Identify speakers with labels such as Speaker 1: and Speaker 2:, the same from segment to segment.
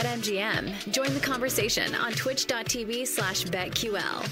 Speaker 1: BetMGM. Join the conversation on twitch.tv slash BetQL.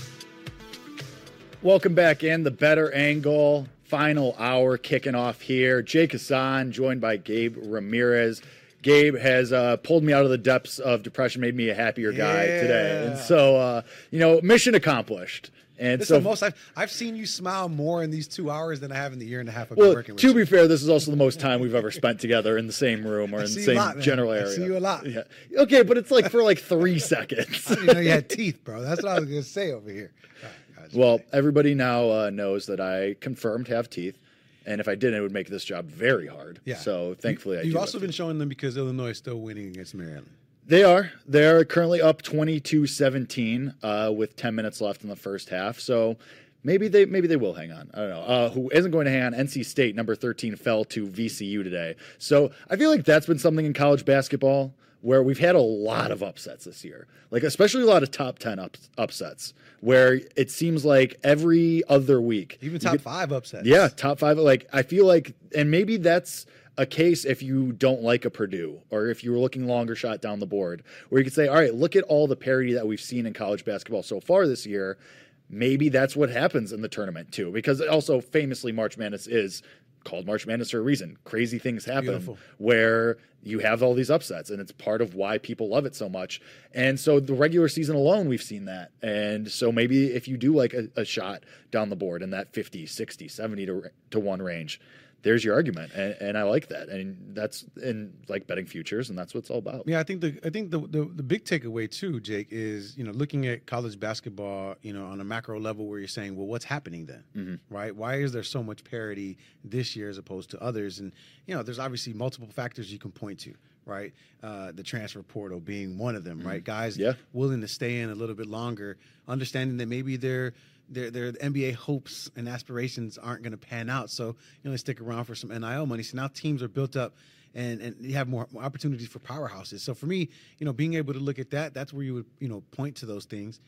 Speaker 2: Welcome back in the bettor angle. Final hour kicking off here. Jake Hasan joined by Gabe Ramirez. Gabe has uh, pulled me out of the depths of depression, made me a happier guy
Speaker 3: Yeah.
Speaker 2: today. And so, uh, you know, mission accomplished. And
Speaker 3: This
Speaker 2: so,
Speaker 3: the most I've, I've seen you smile more in these two hours than I have in the year and a half I've
Speaker 2: well,
Speaker 3: been working with
Speaker 2: to
Speaker 3: you.
Speaker 2: be fair, this is also the most time we've ever spent together in the same room or in the
Speaker 3: you
Speaker 2: same
Speaker 3: lot,
Speaker 2: general
Speaker 3: I
Speaker 2: area.
Speaker 3: see you a lot.
Speaker 2: Yeah. Okay, but it's like for like three seconds.
Speaker 3: I didn't know you had teeth, bro. That's what I was gonna say over here. Right,
Speaker 2: Well, everybody now uh, knows that I confirmed have teeth, and if I didn't, it would make this job very hard.
Speaker 3: yeah.
Speaker 2: So thankfully, I
Speaker 3: you've also been
Speaker 2: teeth.
Speaker 3: showing them because Illinois is still winning against Maryland.
Speaker 2: They are. They're currently up 22-17 uh, with 10 minutes left in the first half. So maybe they maybe they will hang on. I don't know. Uh, who isn't going to hang on? NC State, number 13, fell to VCU today. So I feel like that's been something in college basketball where we've had a lot of upsets this year. Like especially a lot of top 10 ups, upsets where it seems like every other week
Speaker 3: Even top
Speaker 2: get-
Speaker 3: five upsets.
Speaker 2: yeah, top five. Like I feel like, and maybe that's a case if you don't like a Purdue or if you were looking longer shot down the board, where you could say, all right, look at all the parity that we've seen in college basketball so far this year. Maybe that's what happens in the tournament too, because also famously March Madness is called March Madness for a reason. Crazy things happen
Speaker 3: Beautiful.
Speaker 2: where you have all these upsets and it's part of why people love it so much. And so the regular season alone, we've seen that. And so maybe if you do like a, a shot down the board in that 50, 60, 70 to, to one range, there's your argument. And, and I like that. And that's in like betting futures and that's what it's all about.
Speaker 3: Yeah, I think the I think the, the the big takeaway too, Jake, is you know looking at college basketball, you know, on a macro level, where you're saying, well, what's happening then,
Speaker 2: Mm-hmm.
Speaker 3: right? Why is there so much parity this year as opposed to others? And you know, there's obviously multiple factors you can point to, right? Uh, the transfer portal being one of them, right? Guys
Speaker 2: Mm-hmm. Yeah.
Speaker 3: willing to stay in a little bit longer, understanding that maybe their their their NBA hopes and aspirations aren't going to pan out, so you know they stick around for some NIL money. So now teams are built up. And, and you have more, more opportunities for powerhouses. So for me, you know, being able to look at that, that's where you would, you know, point to those things.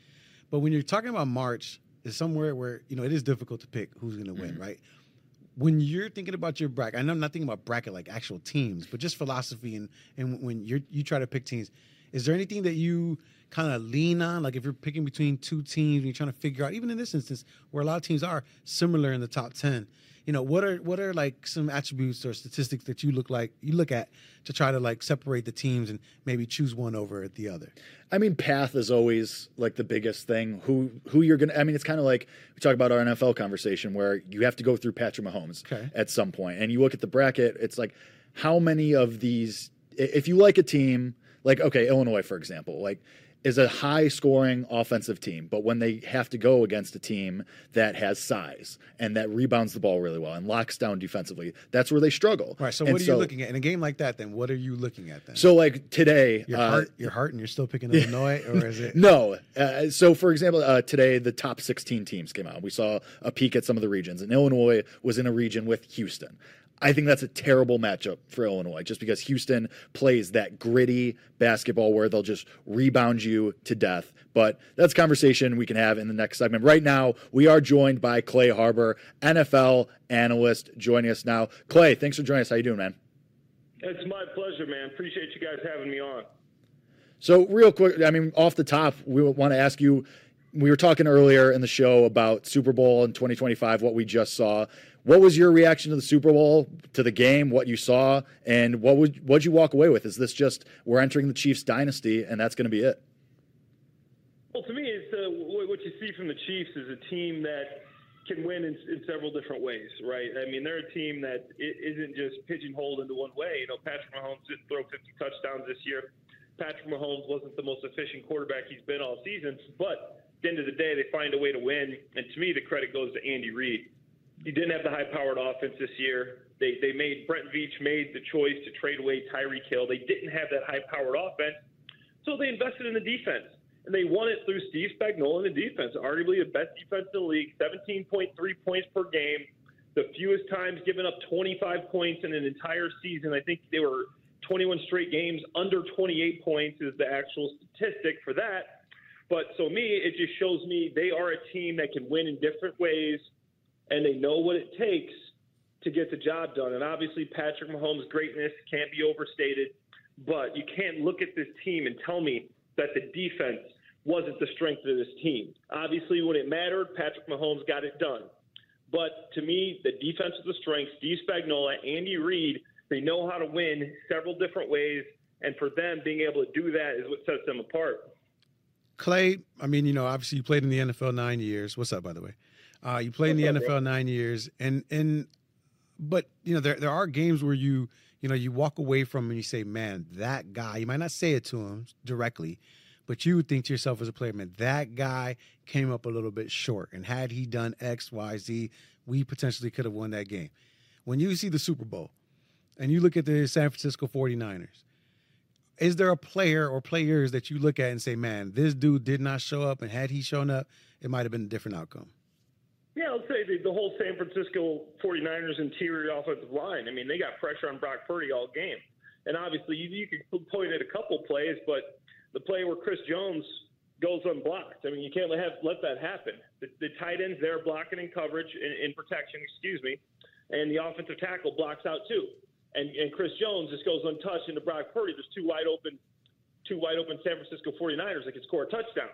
Speaker 3: But when you're talking about March, is somewhere where you know it is difficult to pick who's going to win, mm-hmm. right? When you're thinking about your bracket, I know I'm not thinking about bracket like actual teams, but just philosophy and and when you're you try to pick teams, is there anything that you kind of lean on? Like if you're picking between two teams and you're trying to figure out, even in this instance where a lot of teams are similar in the top ten, you know, what are what are like some attributes or statistics that you look like you look at to try to like separate the teams and maybe choose one over the other?
Speaker 2: I mean, path is always like the biggest thing. Who who you're gonna? I mean, it's kind of like we talk about our NFL conversation where you have to go through Patrick Mahomes
Speaker 3: Okay.
Speaker 2: at some point, and you look at the bracket. It's like how many of these? If you like a team, like okay, Illinois for example, like is a high scoring offensive team, but when they have to go against a team that has size and that rebounds the ball really well and locks down defensively, that's where they struggle.
Speaker 3: Right. So
Speaker 2: And
Speaker 3: what are you looking at in a game like that? Then what are you looking at then?
Speaker 2: So like today,
Speaker 3: your
Speaker 2: uh,
Speaker 3: heart, your heart, and you're still picking Illinois, or is it?
Speaker 2: No. Uh, so, for example, uh, today the top 16 teams came out. We saw a peek at some of the regions, and Illinois was in a region with Houston. I think that's a terrible matchup for Illinois just because Houston plays that gritty basketball where they'll just rebound you to death. But that's a conversation we can have in the next segment. Right now, we are joined by Clay Harbor, NFL analyst, joining us now. Clay, thanks for joining us. How you doing, man?
Speaker 4: It's my pleasure, man. Appreciate you guys having me on.
Speaker 2: So, real quick, I mean, off the top, we want to ask you. We were talking earlier in the show about Super Bowl in 2025, what we just saw. What was your reaction to the Super Bowl, to the game, what you saw, and what would what'd you walk away with? Is this just we're entering the Chiefs dynasty and that's going to be it?
Speaker 4: Well, to me, it's uh, what you see from the Chiefs is a team that can win in, in several different ways, right? I mean, they're a team that isn't just pigeonholed into one way. You know, Patrick Mahomes didn't throw 50 touchdowns this year. Patrick Mahomes wasn't the most efficient quarterback he's been all season, but at the end of the day, they find a way to win. And to me, the credit goes to Andy Reid. He didn't have the high-powered offense this year. They they made Brett Veach made the choice to trade away Tyreek Hill. They didn't have that high-powered offense, so they invested in the defense. And they won it through Steve Spagnuolo and the defense, arguably the best defense in the league, 17.3 points per game, the fewest times given up 25 points in an entire season. I think they were 21 straight games under 28 points is the actual statistic for that. But so me, it just shows me they are a team that can win in different ways, and they know what it takes to get the job done. And obviously, Patrick Mahomes' greatness can't be overstated. but you can't look at this team and tell me that the defense wasn't the strength of this team. Obviously, when it mattered, Patrick Mahomes got it done. But to me, the defense is the strength. Steve Spagnuolo, Andy Reid, they know how to win several different ways, and for them, being able to do that is what sets them apart.
Speaker 3: Clay, I mean, you know, obviously you played in the NFL nine years. What's up, by the way? Uh, you played in the NFL nine years, and and but you know there there are games where you you know you walk away from and you say, man, that guy. You might not say it to him directly, but you would think to yourself as a player, man, that guy came up a little bit short, and had he done X, Y, Z, we potentially could have won that game. When you see the Super Bowl, and you look at the San Francisco 49ers is there a player or players that you look at and say, man, this dude did not show up, and had he shown up, it might have been a different outcome?
Speaker 4: Yeah, I'll say the, the whole San Francisco 49ers interior offensive line. I mean, they got pressure on Brock Purdy all game. And obviously, you, you could point at a couple plays, but the play where Chris Jones goes unblocked. I mean, you can't have, let that happen. The, the tight ends there blocking in coverage, in, in protection, excuse me, and the offensive tackle blocks out too and, and Chris Jones just goes untouched into Brock Purdy. There's two wide open, two wide open San Francisco 49ers that could score a touchdown.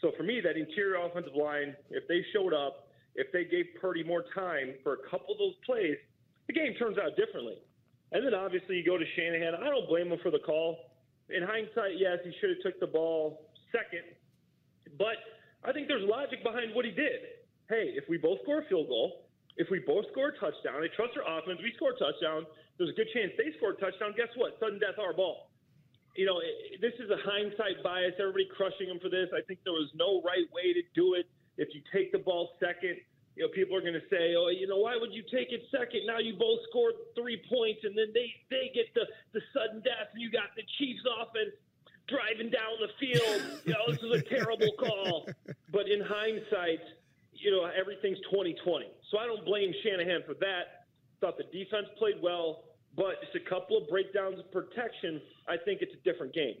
Speaker 4: So for me, that interior offensive line, if they showed up, if they gave Purdy more time for a couple of those plays, the game turns out differently. And then obviously you go to Shanahan. I don't blame him for the call. In hindsight, yes, he should have took the ball second, but I think there's logic behind what he did. Hey, if we both score a field goal, if we both score a touchdown, they trust our offense, we score a touchdown, there's a good chance they score a touchdown. Guess what? Sudden death, our ball. You know, it, this is a hindsight bias. Everybody crushing him for this. I think there was no right way to do it. If you take the ball second, you know, people are going to say, "Oh, you know, why would you take it second? Now you both scored three points, and then they they get the the sudden death, and you got the Chiefs offense driving down the field. You know, this is a terrible call." But in hindsight, you know, everything's 2020. So I don't blame Shanahan for that. Thought the defense played well, but just a couple of breakdowns of protection. I think it's a different game.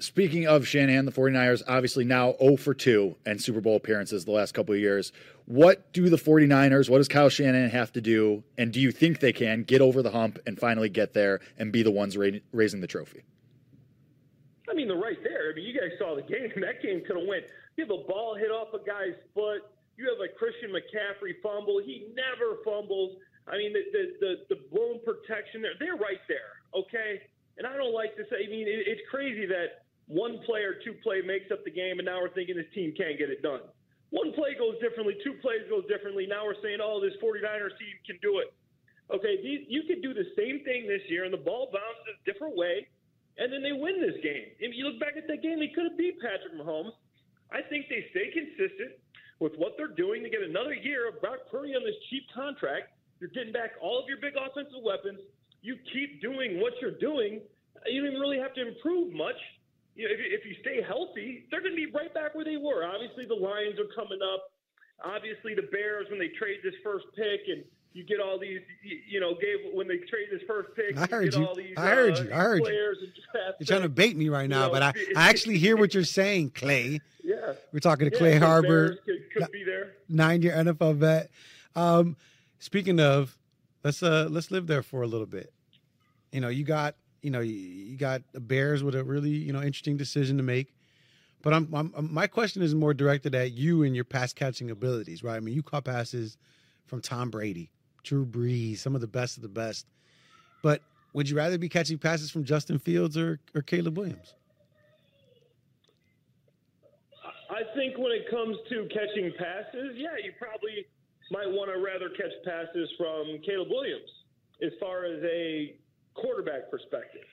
Speaker 2: Speaking of Shanahan, the 49ers obviously now 0 for 2 and Super Bowl appearances the last couple of years. What do the 49ers, what does Kyle Shanahan have to do? And do you think they can get over the hump and finally get there and be the ones ra- raising the trophy?
Speaker 4: I mean, they're right there. I mean, you guys saw the game. That game could have went. You have a ball hit off a guy's foot. You have a Christian McCaffrey fumble. He never fumbles. I mean, the the the, the blown protection there, they're right there. Okay, and I don't like to say. I mean, it, it's crazy that one play or two play makes up the game, and now we're thinking this team can't get it done. One play goes differently, two plays goes differently. Now we're saying, oh, this 49ers team can do it. Okay, these, you could do the same thing this year, and the ball bounces a different way, and then they win this game. If you look back at that game, they could have beat Patrick Mahomes. I think they stay consistent with what they're doing to get another year of Brock Purdy on this cheap contract. You're getting back all of your big offensive weapons. You keep doing what you're doing. You don't even really have to improve much. You know, if, you, if you stay healthy, they're going to be right back where they were. Obviously, the Lions are coming up. Obviously, the Bears when they trade this first pick and you get all these, you know, gave when they trade this first pick.
Speaker 3: I heard
Speaker 4: you.
Speaker 3: you these, I heard uh, you. I heard you. You're trying to bait me right now, you know, but I, I actually hear what you're saying, Clay.
Speaker 4: Yeah.
Speaker 3: We're talking to yeah, Clay Harbor,
Speaker 4: could, could.
Speaker 3: Nine-year NFL vet. Um, speaking of, let's uh let's live there for a little bit. You know, you got you know you, you got the Bears with a really you know interesting decision to make. But I'm, I'm, my question is more directed at you and your pass catching abilities, right? I mean, you caught passes from Tom Brady, Drew Brees, some of the best of the best. But would you rather be catching passes from Justin Fields or, or Caleb Williams?
Speaker 4: I think when it comes to catching passes, yeah, you probably might want to rather catch passes from Caleb Williams as far as a quarterback perspective.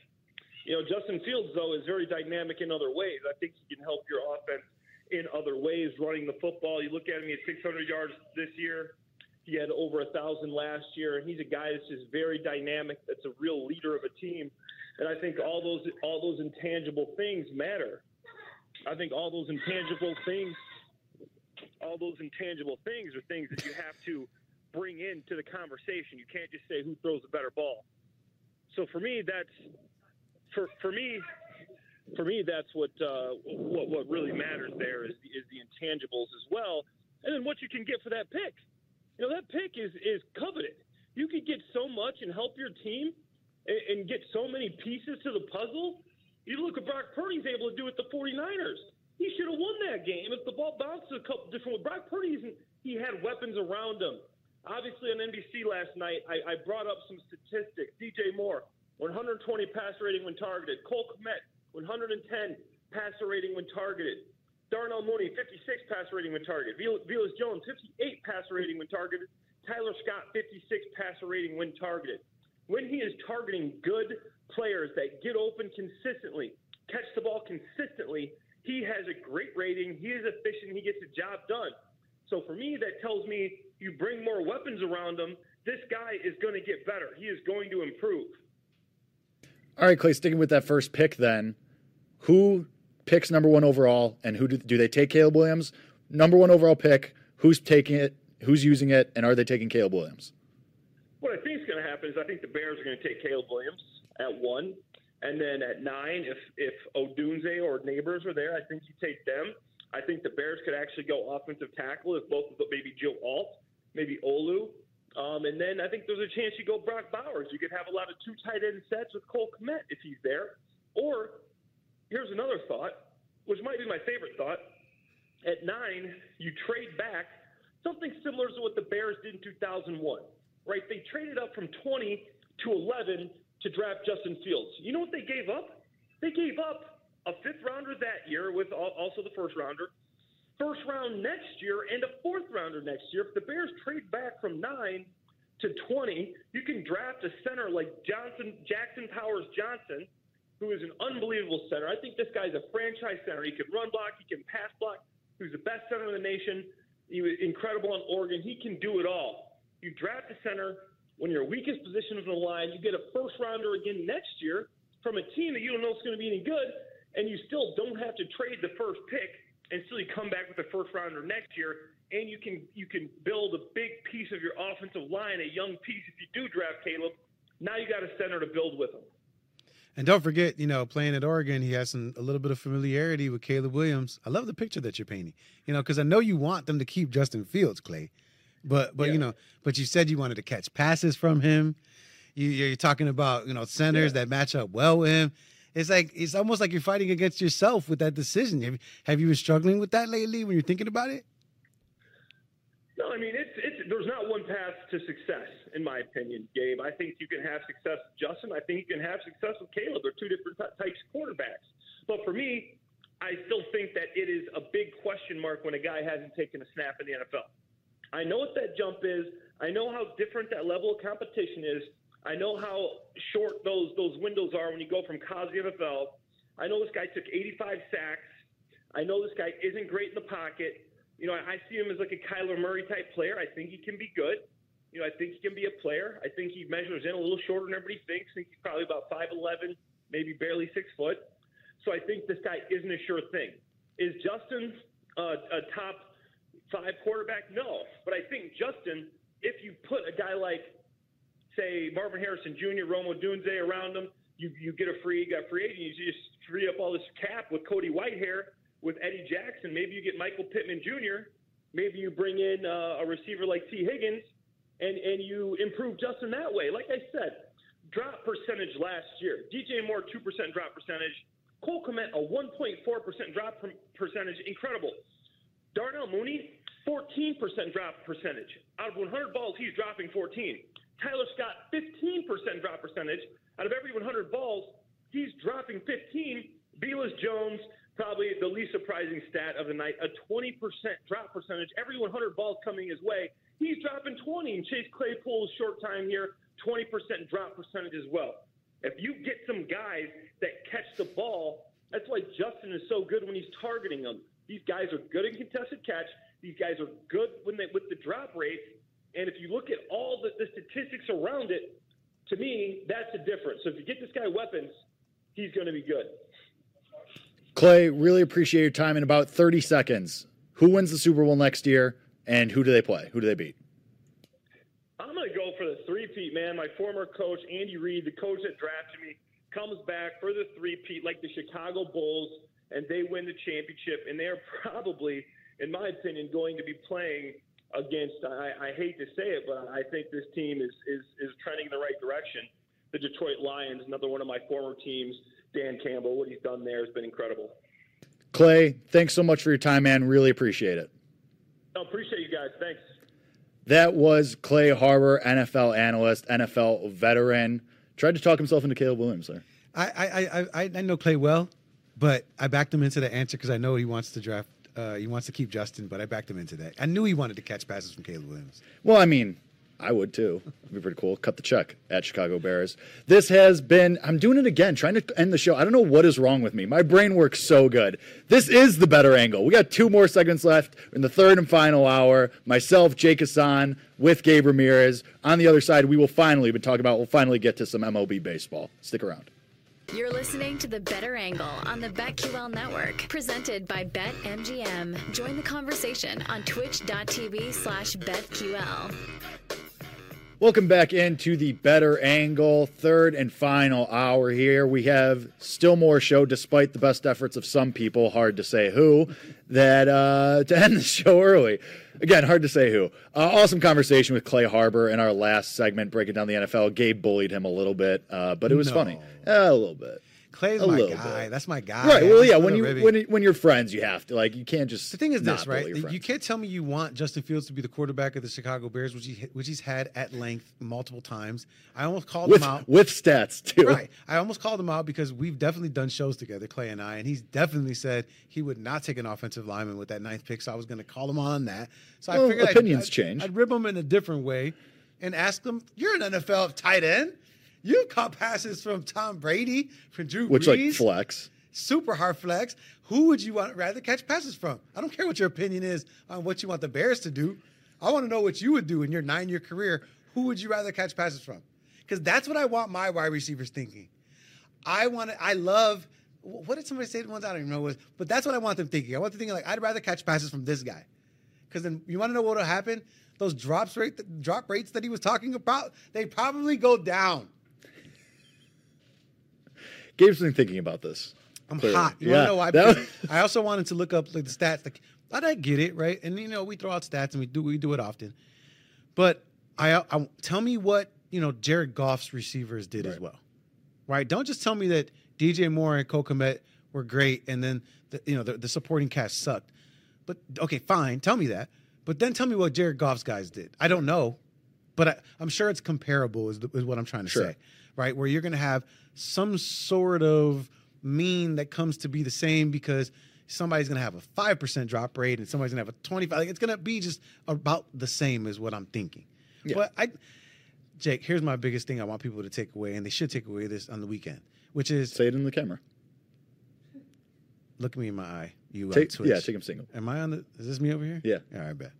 Speaker 4: You know, Justin Fields, though, is very dynamic in other ways. I think he can help your offense in other ways running the football. You look at him, he had 600 yards this year. He had over a thousand last year, and he's a guy that's just very dynamic. That's a real leader of a team, and I think all those all those intangible things matter. I think all those intangible things, all those intangible things are things that you have to bring into the conversation. You can't just say who throws the better ball. So for me, that's for for me. For me, that's what uh, what what really matters. There is is the intangibles as well, and then what you can get for that pick. You know, that pick is is coveted. You could get so much and help your team and, and get so many pieces to the puzzle. You look at Brock Purdy's able to do it with the 49ers. He should have won that game if the ball bounced a couple different. ways. Brock Purdy's he had weapons around him. Obviously, on NBC last night, I, I brought up some statistics. DJ Moore, 120 passer rating when targeted. Cole Kmet, 110 passer rating when targeted. Darnell Mooney, 56 passer rating when targeted. Velus Jones, 58 passer rating when targeted. Tyler Scott, 56 passer rating when targeted. When he is targeting good players that get open consistently, catch the ball consistently, he has a great rating. He is efficient. He gets the job done. So for me, that tells me you bring more weapons around him. This guy is going to get better. He is going to improve.
Speaker 2: All right, Clay, sticking with that first pick then. Who picks number one overall and who do, do they take Caleb Williams? Number one overall pick, who's taking it, who's using it, and are they taking Caleb Williams?
Speaker 4: What I think is going to happen is I think the Bears are going to take Caleb Williams at one. And then at nine, if if Odunze or Nabers are there, I think you take them. I think the Bears could actually go offensive tackle if both of them, maybe Joe Alt, maybe Olu. Um, and then I think there's a chance you go Brock Bowers. You could have a lot of two tight end sets with Cole Kmet if he's there. Or here's another thought, which might be my favorite thought. At nine, you trade back something similar to what the Bears did in 2001, right? They traded up from 20 to 11 to draft Justin Fields. You know what they gave up? They gave up a fifth rounder that year with also the first rounder, first round next year, and a fourth rounder next year. If the Bears trade back from nine to 20, you can draft a center like Johnson, Jackson Powers Johnson, who is an unbelievable center. I think this guy's a franchise center. He can run block, he can pass block. Who's the best center in the nation. He was incredible on Oregon. He can do it all. You draft a center when your weakest position is on the line. You get a first rounder again next year from a team that you don't know is going to be any good and you still don't have to trade the first pick and still you come back with a first rounder next year and you can you can build a big piece of your offensive line, a young piece if you do draft Caleb. Now you got a center to build with him.
Speaker 3: And don't forget, you know, playing at Oregon, he has some a little bit of familiarity with Caleb Williams. I love the picture that you're painting. You know, because I know you want them to keep Justin Fields, Clay. But but yeah. you know, but you said you wanted to catch passes from him. You, are talking about you know centers yeah. that match up well with him it's like it's almost like you're fighting against yourself with that decision. Have, have you been struggling with that lately when you're thinking about it?
Speaker 4: No, I mean it's it's there's not one path to success in my opinion, Gabe. I think you can have success with Justin. I think you can have success with Caleb. They're two different types of quarterbacks. But for me, I still think that it is a big question mark when a guy hasn't taken a snap in the NFL. I know what that jump is. I know how different that level of competition is. I know how short those those windows are when you go from college to NFL. I know this guy took 85 sacks. I know this guy isn't great in the pocket. You know, I, I see him as like a Kyler Murray type player. I think he can be good. You know, I think he can be a player. I think he measures in a little shorter than everybody thinks. I think he's probably about 5'11, maybe barely six foot. So I think this guy isn't a sure thing. Is Justin uh, a top five quarterback? No. But I think Justin, if you put a guy like say Marvin Harrison Jr., Rome Odunze around him, you you get a free got free agent. You just free up all this cap with Cody Whitehair, with Eddie Jackson. Maybe you get Michael Pittman Jr. Maybe you bring in uh, a receiver like Tee Higgins, and and you improve Justin that way. Like I said, drop percentage last year. DJ Moore two percent drop percentage. Cole Kmet a 1.4 percent drop percentage. Incredible. Darnell Mooney 14% drop percentage. Out of 100 balls, he's dropping 14. Tyler Scott, 15% drop percentage. Out of every 100 balls, he's dropping 15. Velus Jones, probably the least surprising stat of the night, a 20% drop percentage. Every 100 balls coming his way, he's dropping 20. And Chase Claypool's short time here, 20% drop percentage as well. If you get some guys that catch the ball, that's why Justin is so good when he's targeting them. These guys are good in contested catch. These guys are good when they with the drop rates. And if you look at all the, the statistics around it, to me, that's the difference. So if you get this guy weapons, he's going to be good.
Speaker 2: Clay, really appreciate your time in about 30 seconds. Who wins the Super Bowl next year, and who do they play? Who do they beat?
Speaker 4: I'm going to go for the three-peat, man. My former coach, Andy Reid, the coach that drafted me, comes back for the three-peat like the Chicago Bulls, and they win the championship. And they're probably, in my opinion, going to be playing – against. I, I hate to say it, but I think this team is is is trending in the right direction. the Detroit Lions, another one of my former teams, Dan Campbell. What he's done there has been incredible.
Speaker 2: Clay, thanks so much for your time, man. Really appreciate it.
Speaker 4: I appreciate you guys. Thanks.
Speaker 2: That was Clay Harbor, NFL analyst, NFL veteran. Tried to talk himself into Caleb Williams there.
Speaker 3: I I I I know Clay well, but I backed him into the answer because I know he wants to draft. Uh, he wants to keep Justin, but I backed him into that. I knew he wanted to catch passes from Caleb Williams.
Speaker 2: Well, I mean, I would too. It'd be pretty cool. Cut the check at Chicago Bears. This has been, I'm doing it again, trying to end the show. I don't know what is wrong with me. My brain works so good. This is the bettor angle. We got two more segments left in the third and final hour. Myself, Jake Hasan, with Gabe Ramirez. On the other side, we will finally, been talking about, we'll finally get to some MLB baseball. Stick around.
Speaker 1: You're listening to The Bettor Angle on the BetQL network, presented by BetMGM. Join the conversation on twitch.tv slash BetQL.
Speaker 2: Welcome back into the Bettor Angle, third and final hour here. We have still more show, despite the best efforts of some people, hard to say who, that uh, to end the show early. Again, hard to say who. Uh, awesome conversation with Clay Harbor in our last segment, breaking down the NFL. Gabe bullied him a little bit, uh, but it was
Speaker 3: No.
Speaker 2: funny. A little bit.
Speaker 3: Clay's
Speaker 2: A
Speaker 3: my guy.
Speaker 2: bit.
Speaker 3: That's my guy.
Speaker 2: Right. Well, yeah. When you
Speaker 3: Ribby.
Speaker 2: when when you're friends, you have to like you can't just.
Speaker 3: The thing is this, right? You can't tell me you want Justin Fields to be the quarterback of the Chicago Bears, which he which he's had at length multiple times. I almost called
Speaker 2: with
Speaker 3: him out.
Speaker 2: with stats too.
Speaker 3: Right. I almost called him out because we've definitely done shows together, Clay and I, and he's definitely said he would not take an offensive lineman with that ninth pick. So I was going to call him on that. So
Speaker 2: Well,
Speaker 3: I figured I'd-
Speaker 2: opinions
Speaker 3: I'd,
Speaker 2: change.
Speaker 3: I'd rib him in a different way and ask him, "You're an NFL tight end. You caught passes from Tom Brady, from Drew
Speaker 2: Which like
Speaker 3: Brees,
Speaker 2: flex.
Speaker 3: super hard flex. Who would you want rather catch passes from? I don't care what your opinion is on what you want the Bears to do. I want to know what you would do in your nine year career. Who would you rather catch passes from? Because that's what I want my wide receivers thinking. I want to, I love, what did somebody say once? I don't even know what, it was, but that's what I want them thinking. I want them thinking like, I'd rather catch passes from this guy. Because then you want to know what will happen? Those drops rate, drop rates that he was talking about, they probably go down.
Speaker 2: Gabe's been thinking about this.
Speaker 3: I'm
Speaker 2: Clearly.
Speaker 3: hot. You
Speaker 2: Yeah,
Speaker 3: know why? Because I also wanted to look up like the stats. Like, I I get it, right? And you know, we throw out stats and we do we do it often. But I, I tell me what you know Jared Goff's receivers did as well, right? Don't just tell me that DJ Moore and Cole Kmet were great, and then the, you know the, the supporting cast sucked. But okay, fine, tell me that. But then tell me what Jared Goff's guys did. I don't know, but I, I'm sure it's comparable. Is, the, is what I'm trying to
Speaker 2: Sure.
Speaker 3: say, right? Where you're going to have some sort of mean that comes to be the same because somebody's going to have a five percent drop rate and somebody's going to have a 25. Like it's going to be just about the same, is what I'm thinking.
Speaker 2: Yeah.
Speaker 3: But I, Jake, here's my biggest thing I want people to take away, and they should take away this on the weekend, which is
Speaker 2: Say it in the camera.
Speaker 3: look at me in my eye. You on
Speaker 2: Take, yeah, take him single.
Speaker 3: Am I on the? Is this me over here?
Speaker 2: Yeah.
Speaker 3: All right, bet.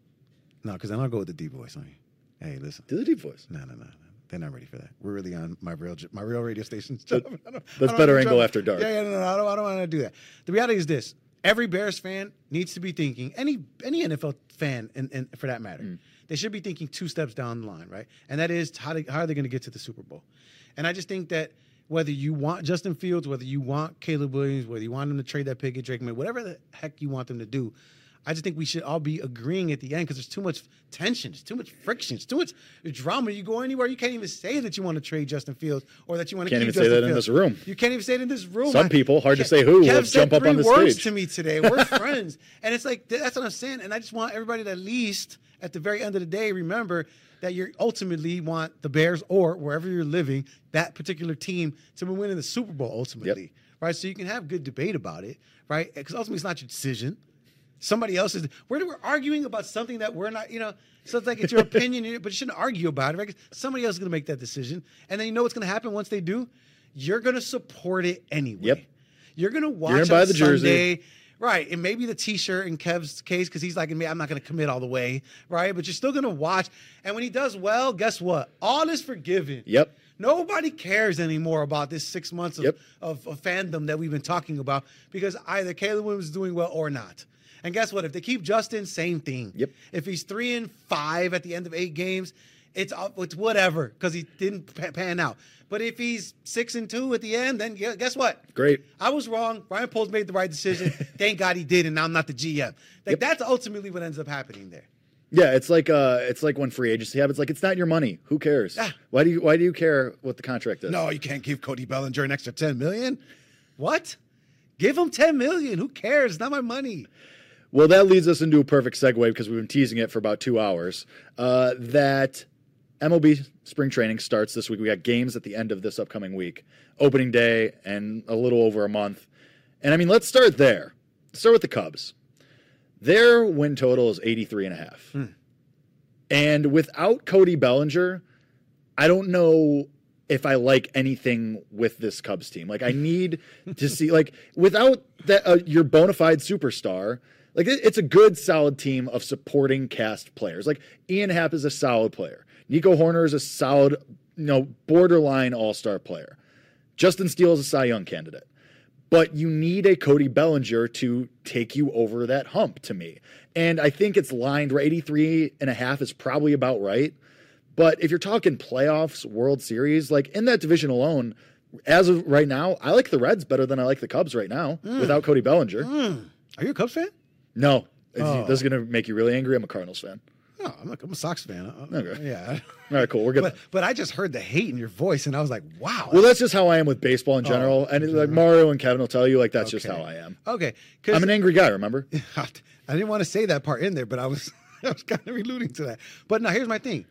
Speaker 3: No, because then I'll go with the deep voice on you. Hey, listen.
Speaker 2: Do the deep voice.
Speaker 3: No, no, no. They're not ready for that. We're really on my real, my real radio station stuff.
Speaker 2: That-
Speaker 3: I don't-
Speaker 2: that's
Speaker 3: bettor
Speaker 2: angle after dark.
Speaker 3: Yeah, yeah, no, no, I don't, I don't want to do that. The reality is this: every Bears fan needs to be thinking. Any any NFL fan, and, and for that matter,
Speaker 2: Mm.
Speaker 3: they should be thinking two steps down the line, right? And that is how they, how are they going to get to the Super Bowl? And I just think that whether you want Justin Fields, whether you want Caleb Williams, whether you want them to trade that pick at Drake Maye, whatever the heck you want them to do, I just think we should all be agreeing at the end because there's too much tension, there's too much friction, it's too much drama. You go anywhere, you can't even say that you want to trade Justin Fields or that you want to
Speaker 2: Can't
Speaker 3: keep
Speaker 2: even say
Speaker 3: Justin
Speaker 2: that in this room.
Speaker 3: You can't even say it in this room.
Speaker 2: Some
Speaker 3: I-
Speaker 2: people, hard to say who,
Speaker 3: Kev said
Speaker 2: jump up on the
Speaker 3: words
Speaker 2: stage.
Speaker 3: to me today. We're friends, and it's like that's what I'm saying. And I just want everybody to at least, at the very end of the day, remember that you ultimately want the Bears or wherever you're living that particular team to be winning the Super Bowl ultimately, right? So you can have good debate about it, right? Because ultimately it's not your decision. Somebody else's. We're, we're arguing about something that we're not, you know. So it's like it's your opinion, but you shouldn't argue about it, right? Somebody else is going to make that decision, and then you know what's going to happen once they do. You're going to support it anyway.
Speaker 2: Yep.
Speaker 3: You're going to watch
Speaker 2: gonna
Speaker 3: on
Speaker 2: the jersey.
Speaker 3: Right? And maybe the T-shirt in Kev's case because he's like, I'm not going to commit all the way, right? But you're still going to watch. And when he does well, guess what? All is forgiven.
Speaker 2: Yep.
Speaker 3: Nobody cares anymore about this six months of,
Speaker 2: Yep.
Speaker 3: of, of fandom that we've been talking about because either Caleb Williams is doing well or not. And guess what? If they keep Justin, same thing.
Speaker 2: Yep.
Speaker 3: If he's three and five at the end of eight games, it's it's whatever because he didn't pan out. But if he's six and two at the end, then guess what?
Speaker 2: Great.
Speaker 3: I was wrong. Ryan Poles made the right decision. Thank God he did, and now I'm not the GM. Like
Speaker 2: Yep.
Speaker 3: that's ultimately what ends up happening there.
Speaker 2: Yeah, it's like uh, it's like when free agency happens. Like it's not your money. Who cares?
Speaker 3: Yeah.
Speaker 2: Why do you Why do you care what the contract is?
Speaker 3: No, you can't give Cody Bellinger an extra 10 million. What? Give him 10 million. Who cares? Not my money.
Speaker 2: Well, that leads us into a perfect segue because we've been teasing it for about two hours. Uh, that MLB spring training starts this week. We got games at the end of this upcoming week, opening day, and a little over a month. And I mean, let's start there. Start with the Cubs. Their win total is 83 and a half. And without Cody Bellinger, I don't know if I like anything with this Cubs team. Like I need to see like without that uh, your bona fide superstar. Like it's a good solid team of supporting cast players. Like Ian Happ is a solid player. Nico Hoerner is a solid, you know, borderline all-star player. Justin Steele is a Cy Young candidate. But you need a Cody Bellinger to take you over that hump to me. And I think it's lined right 83 and a half is probably about right. But if you're talking playoffs, World Series, like in that division alone, as of right now, I like the Reds better than I like the Cubs right now mm. without Cody Bellinger. Mm.
Speaker 3: Are you a Cubs fan?
Speaker 2: No,
Speaker 3: Oh.
Speaker 2: this is going to make you really angry. I'm a Cardinals fan.
Speaker 3: No, I'm, like, I'm a Sox fan. I- I-
Speaker 2: Okay.
Speaker 3: Yeah.
Speaker 2: All right, cool. We're good.
Speaker 3: But but I just heard the hate in your voice, and I was like, wow.
Speaker 2: well, that's just how I am with baseball in oh, general.
Speaker 3: Oh,
Speaker 2: and like Mario and Kevin will tell you, like that's just how I am.
Speaker 3: Okay.
Speaker 2: I'm an angry guy. Remember?
Speaker 3: I didn't want to say that part in there, but I was I was kind of alluding to that. But now here's my thing.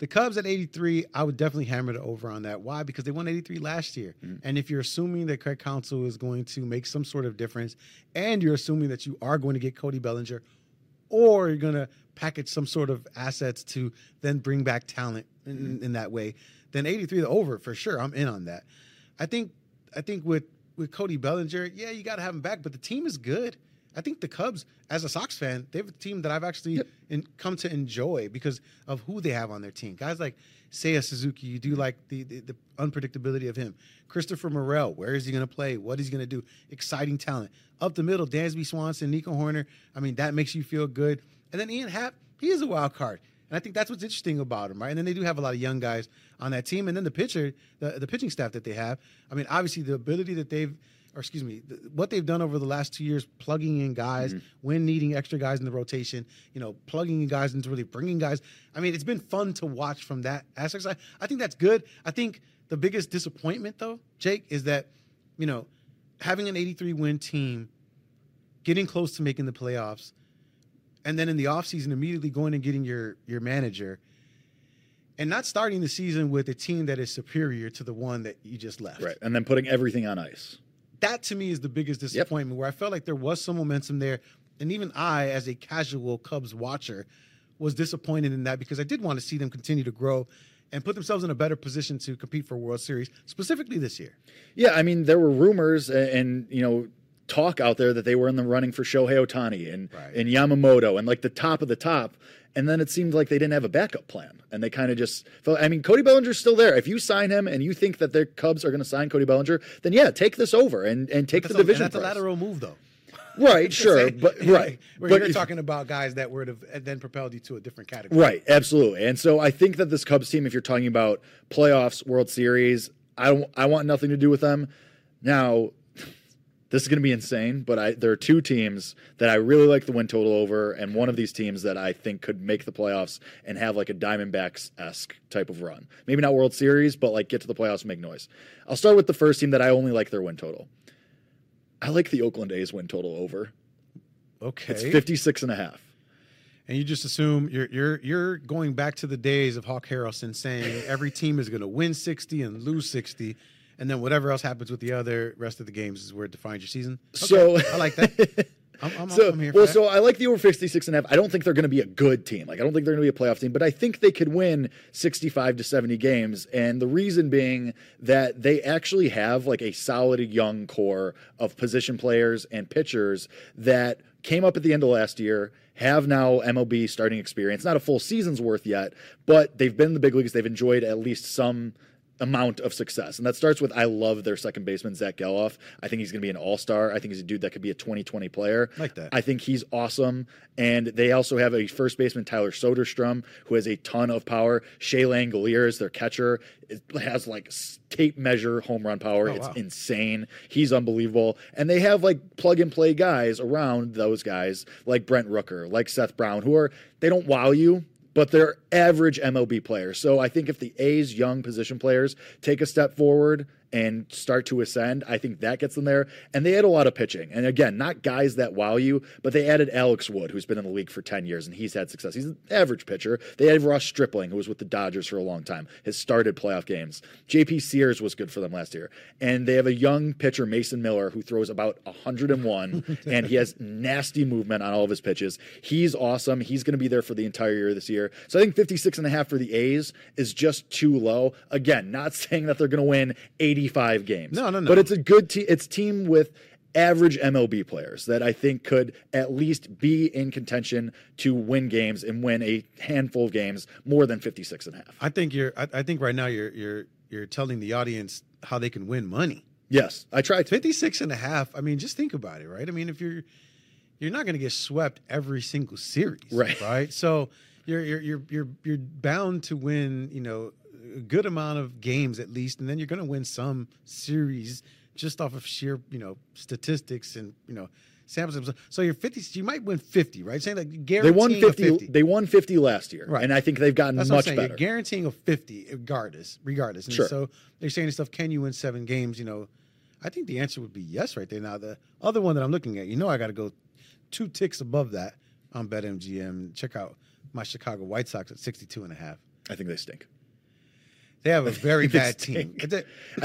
Speaker 3: The Cubs at 83, I would definitely hammer the over on that. Why? Because they won 83 last year. Mm-hmm. And if you're assuming that Craig Counsell is going to make some sort of difference, and you're assuming that you are going to get Cody Bellinger, or you're going to package some sort of assets to then bring back talent in, mm-hmm. in that way, then 83 the over for sure. I'm in on that. I think I think with with Cody Bellinger, yeah, you got to have him back, but the team is good. I think the Cubs, as a Sox fan, they have a team that I've actually in, come to enjoy because of who they have on their team. Guys like Seiya Suzuki, you do like the, the, the unpredictability of him. Christopher Morel, where is he going to play? What is he going to do? Exciting talent. Up the middle, Dansby Swanson, Nico Hoerner. I mean, that makes you feel good. And then Ian Happ, he is a wild card. And I think that's what's interesting about him, right? And then they do have a lot of young guys on that team. And then the pitcher, the, the pitching staff that they have. I mean, obviously the ability that they've, or excuse me, th- what they've done over the last two years, plugging in guys mm-hmm. when needing extra guys in the rotation, you know, plugging in guys into really bringing guys. I mean, it's been fun to watch from that aspect. I, I think that's good. I think the biggest disappointment, though, Jake, is that, you know, having an 83 win team, getting close to making the playoffs, and then in the offseason immediately going and getting your your manager and not starting the season with a team that is superior to the one that you just left.
Speaker 2: Right. And then putting everything on ice.
Speaker 3: That to me is the biggest disappointment where I felt like there was some momentum there. And even I, as a casual Cubs watcher, was disappointed in that because I did want to see them continue to grow and put themselves in a better position to compete for a World Series, specifically this year.
Speaker 2: Yeah, I mean, there were rumors and, and you know talk out there that they were in the running for Shohei Otani and
Speaker 3: Right.
Speaker 2: and Yamamoto and like the top of the top. And then it seemed like they didn't have a backup plan, and they kind of just felt. I mean, Cody Bellinger's still there. If you sign him and you think that their Cubs are going to sign Cody Bellinger, then yeah, take this over and, and take
Speaker 3: That's
Speaker 2: the
Speaker 3: a,
Speaker 2: division.
Speaker 3: and that's a lateral move, though.
Speaker 2: right? Sure, but right,
Speaker 3: Where
Speaker 2: but
Speaker 3: you're talking about guys that would have then propelled you to a different category.
Speaker 2: Right, absolutely. And so I think that this Cubs team, if you're talking about playoffs, World Series, I don't, I want nothing to do with them. Now, this is going to be insane, but I there are two teams that I really like the win total over, and one of these teams that I think could make the playoffs and have like a Diamondbacks esque type of run. Maybe not World Series, but like get to the playoffs and make noise. I'll start with the first team that I only like their win total. I like the Oakland A's win total over.
Speaker 3: Okay.
Speaker 2: It's 56 and a half.
Speaker 3: And you just assume you're you're you're going back to the days of Hawk Harrelson saying every team is going to win 60 and lose 60, and then whatever else happens with the other rest of the games is where it defines your season. Okay,
Speaker 2: So-
Speaker 3: I like that. I'm, I'm,
Speaker 2: So,
Speaker 3: I'm here for
Speaker 2: well,
Speaker 3: that.
Speaker 2: so I like the over 56 and a half. I don't think they're going to be a good team. Like, I don't think they're going to be a playoff team, but I think they could win 65 to 70 games. And the reason being that they actually have like a solid young core of position players and pitchers that came up at the end of last year, have now MLB starting experience. Not a full season's worth yet, but they've been in the big leagues. They've enjoyed at least some amount of success. And that starts with I love their second baseman, Zach Gelof. I think he's going to be an all star. I think he's a dude that could be a 2020 player.
Speaker 3: Like that.
Speaker 2: I think he's awesome. And they also have a first baseman, Tyler Soderstrom, who has a ton of power. Shea is their catcher, it has like tape measure home run power.
Speaker 3: Oh,
Speaker 2: it's
Speaker 3: wow.
Speaker 2: insane. He's unbelievable. And they have like plug and play guys around those guys, like Brent Rooker, like Seth Brown, who are, they don't wow you, but they're average MLB players. So I think if the A's young position players take a step forward and start to ascend, I think that gets them there. And they had a lot of pitching. And again, not guys that wow you, but they added Alex Wood, who's been in the league for 10 years and he's had success. He's an average pitcher. They had Ross Stripling, who was with the Dodgers for a long time, has started playoff games. JP Sears was good for them last year. And they have a young pitcher, Mason Miller, who throws about 101 and he has nasty movement on all of his pitches. He's awesome. He's going to be there for the entire year this year. So I think 56 and a half for the A's is just too low. Again, not saying that they're going to win 85 games.
Speaker 3: No, no, no.
Speaker 2: But it's a good team. It's team with average MLB players that I think could at least be in contention to win games and win a handful of games more than 56 and a half.
Speaker 3: I think you're. I, I think right now you're you're you're telling the audience how they can win money.
Speaker 2: Yes, I tried to.
Speaker 3: 56 and a half. I mean, just think about it, right? I mean, if you're you're not going to get swept every single series,
Speaker 2: Right.
Speaker 3: Right. So you're you're you're you're you're bound to win, you know, good amount of games at least, and then you're going to win some series just off of sheer, you know, statistics and you know samples. So you're 50. You might win 50, right? Saying like
Speaker 2: They
Speaker 3: guaranteeing
Speaker 2: won
Speaker 3: a
Speaker 2: 50,
Speaker 3: 50.
Speaker 2: They won 50 last year,
Speaker 3: Right.
Speaker 2: and I think they've gotten
Speaker 3: That's
Speaker 2: much better.
Speaker 3: You're guaranteeing a 50 regardless, regardless. And
Speaker 2: Sure.
Speaker 3: so they're saying stuff, can you win seven games? You know, I think the answer would be yes right there. Now, the other one that I'm looking at, you know, I got to go two ticks above that on BetMGM. Check out my Chicago White Sox at 62 and a half.
Speaker 2: I think they stink.
Speaker 3: They have a very bad team.
Speaker 2: I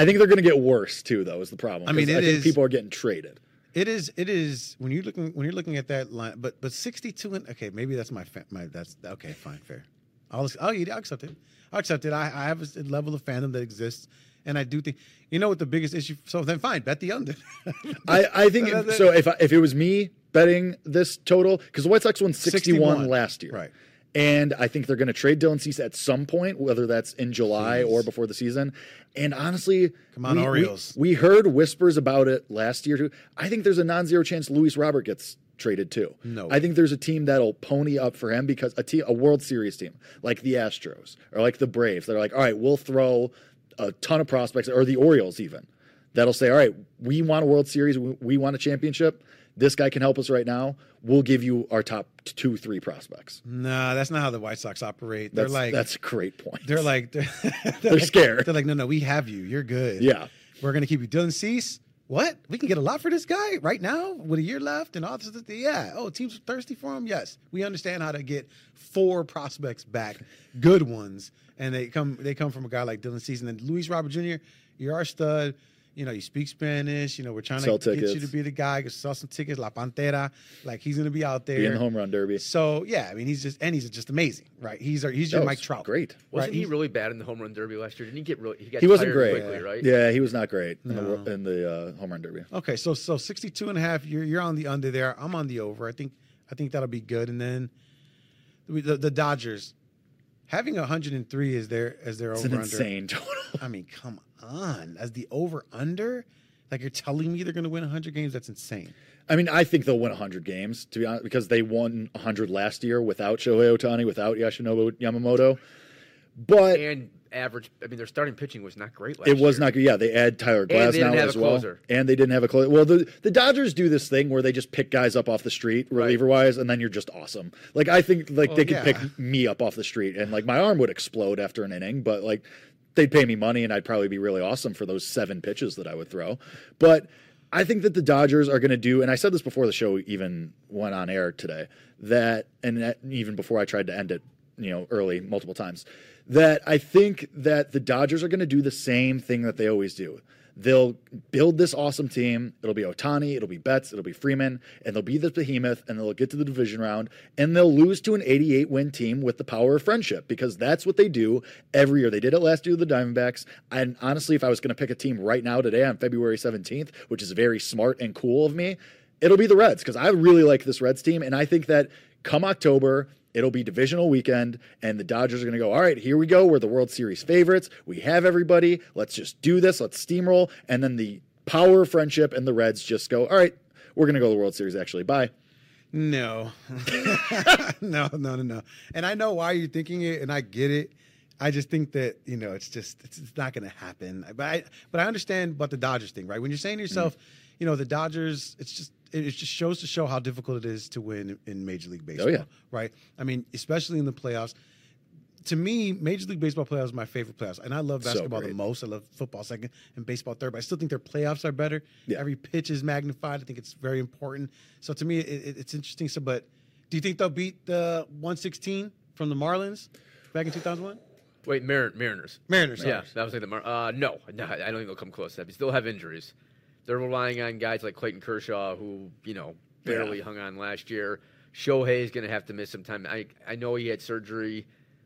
Speaker 2: think they're going to get worse too, though. Is the problem?
Speaker 3: I mean, it
Speaker 2: I think
Speaker 3: is-
Speaker 2: people are getting traded.
Speaker 3: it is. It is when you're looking when you're looking at that line. But but 62 and okay, maybe that's my fa- my that's okay. Fine, fair. I'll I'll, it, oh, I'll accept it. I'll accept it. I, I have a level of fandom that exists, and I do think you know what the biggest issue. So then, fine, bet the under.
Speaker 2: I, I think so. If I, if it was me betting this total, because the White Sox won 61,
Speaker 3: 61,
Speaker 2: last year,
Speaker 3: right.
Speaker 2: And I think they're going to trade Dylan Cease at some point, whether that's in July or before the season. And honestly,
Speaker 3: Come on,
Speaker 2: we, we-
Speaker 3: Orioles.
Speaker 2: We, heard whispers about it last year too. I think there's a non-zero chance Luis Robert gets traded too.
Speaker 3: No.
Speaker 2: I think there's a team that'll pony up for him because a team, a World Series team like the Astros or like the Braves, they're like, all right, we'll throw a ton of prospects, or the Orioles even that'll say, all right, we want a World Series, we, we want a championship. This guy can help us right now. We'll give you our top two, three prospects.
Speaker 3: nah, that's not how the White Sox operate. They're
Speaker 2: That's
Speaker 3: like
Speaker 2: that's a great point.
Speaker 3: They're like they're,
Speaker 2: They're
Speaker 3: like-
Speaker 2: scared.
Speaker 3: They're like, no, no, we have you. You're good.
Speaker 2: Yeah.
Speaker 3: we're gonna keep you. Dylan Cease. What? We can get a lot for this guy right now with a year left and all this. Yeah. Oh, teams are thirsty for him. Yes, we understand how to get four prospects back, good ones, and they come. They come from a guy like Dylan Cease and then Luis Robert Jr. You're our stud. You know, you speak Spanish. You know, we're trying
Speaker 2: Sell
Speaker 3: to get you to be the guy. Go sell some tickets. La Pantera. Like he's gonna be out there.
Speaker 2: Be in the home run derby.
Speaker 3: So yeah, I mean, he's just and he's just amazing, right? He's our, he's your Mike Trout.
Speaker 2: great.
Speaker 5: Wasn't
Speaker 3: Right,
Speaker 5: he
Speaker 3: he's-
Speaker 5: really bad in the home run derby last year? Didn't he get really? He, got
Speaker 2: He wasn't great.
Speaker 5: quickly, right?
Speaker 2: Yeah, he was not great in the, in the uh, home run derby.
Speaker 3: Okay, so so 62 and a half, you're you're on the under there. I'm on the over. I think I think that'll be good. And then the, the, the Dodgers having 103 is their as their
Speaker 2: It's
Speaker 3: over
Speaker 2: an
Speaker 3: under.
Speaker 2: insane total.
Speaker 3: I mean, come on. As the over under, like you're telling me they're going to win 100 games, that's insane.
Speaker 2: I mean, I think they'll win 100 games, to be honest, because they won 100 last year without Shohei Otani, without Yoshinobu Yamamoto. But
Speaker 5: And average. I mean, their starting pitching was not great last
Speaker 2: it was
Speaker 5: year.
Speaker 2: not good. Yeah, they add Tyler Glass
Speaker 5: And they
Speaker 2: now
Speaker 5: didn't have
Speaker 2: as
Speaker 5: a
Speaker 2: well,
Speaker 5: closer.
Speaker 2: and they didn't have a closer. Well, the the Dodgers do this thing where they just pick guys up off the street, reliever wise, and then you're just awesome. Like I think like
Speaker 3: Well,
Speaker 2: they could
Speaker 3: yeah.
Speaker 2: pick me up off the street, and like my arm would explode after an inning, but like they'd pay me money, and I'd probably be really awesome for those seven pitches that I would throw. But I think that the Dodgers are going to do, and I said this before the show even went on air today, that, and that, even before I tried to end it, you know, early multiple times, that I think that the Dodgers are going to do the same thing that they always do. They'll build this awesome team. It'll be Otani, it'll be Betts, it'll be Freeman, and they'll be this behemoth, and they'll get to the division round, and they'll lose to an 88 win team with the power of friendship because that's what they do every year. They did it last year with the Diamondbacks. And honestly, if I was going to pick a team right now today on February 17th, which is very smart and cool of me, it'll be the Reds because I really like this Reds team, and I think that come October, It'll be divisional weekend, and the Dodgers are going to go, all right, here we go. We're the World Series favorites. We have everybody. Let's just do this. Let's steamroll. And then the power of friendship and the Reds just go, all right, we're going to go to the World Series, actually. Bye.
Speaker 3: No, no, no, no, no. And I know why you're thinking it, and I get it. I just think that you know it's just it's, it's not going to happen. But I but I understand about the Dodgers thing, right? When you're saying to yourself, mm-hmm. you know, the Dodgers, it's just it, it just shows to show how difficult it is to win in Major League Baseball.
Speaker 2: yeah.
Speaker 3: right. I mean, especially in the playoffs. To me, Major League Baseball playoffs are my favorite playoffs, and I love
Speaker 2: So
Speaker 3: basketball the most. I love football second and baseball third, but I still think their playoffs are better.
Speaker 2: Yeah.
Speaker 3: Every pitch is magnified. I think it's very important. So to me, it, it, it's interesting. So, but do you think they'll beat the 116 from the Marlins back in 2001?
Speaker 5: Wait, Mar- Mariners.
Speaker 3: Mariners. sorry.
Speaker 5: Yeah, that was like the Mar- uh, no, no, I don't think they'll come close. to that. They still have injuries. They're relying on guys like Clayton Kershaw, who you know barely
Speaker 2: Yeah.
Speaker 5: hung on last year. Shohei is going to have to miss some time. I I know he had surgery,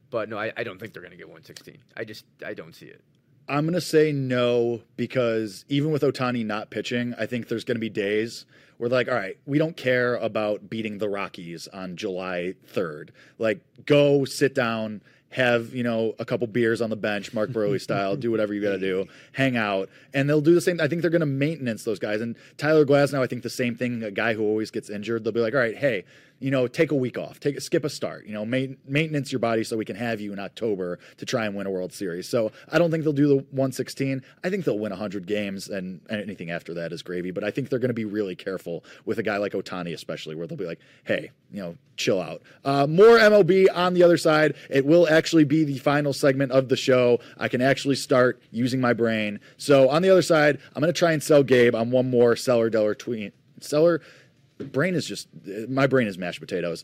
Speaker 5: but no, I, I don't think they're going to get 116. I just I don't see it.
Speaker 2: I'm going to say no because even with Ohtani not pitching, I think there's going to be days where, like, all right, we don't care about beating the Rockies on July 3rd. Like, go sit down, have, you know, a couple beers on the bench, Mark Buehrle style, do whatever you got to do, hang out. And they'll do the same. I think they're going to maintenance those guys. And Tyler Glasnow, I think the same thing, a guy who always gets injured, they'll be like, all right, hey, you know, take a week off, take skip a start, you know, ma- maintenance your body so we can have you in October to try and win a World Series. So I don't think they'll do the 116. I think they'll win 100 games, and, and anything after that is gravy. But I think they're going to be really careful with a guy like Ohtani, especially, where they'll be like, hey, you know, chill out. Uh, more MLB on the other side. It will actually be the final segment of the show. I can actually start using my brain. So on the other side, I'm going to try and sell Gabe on one more seller dollar tweet. Seller brain is just my brain is mashed potatoes.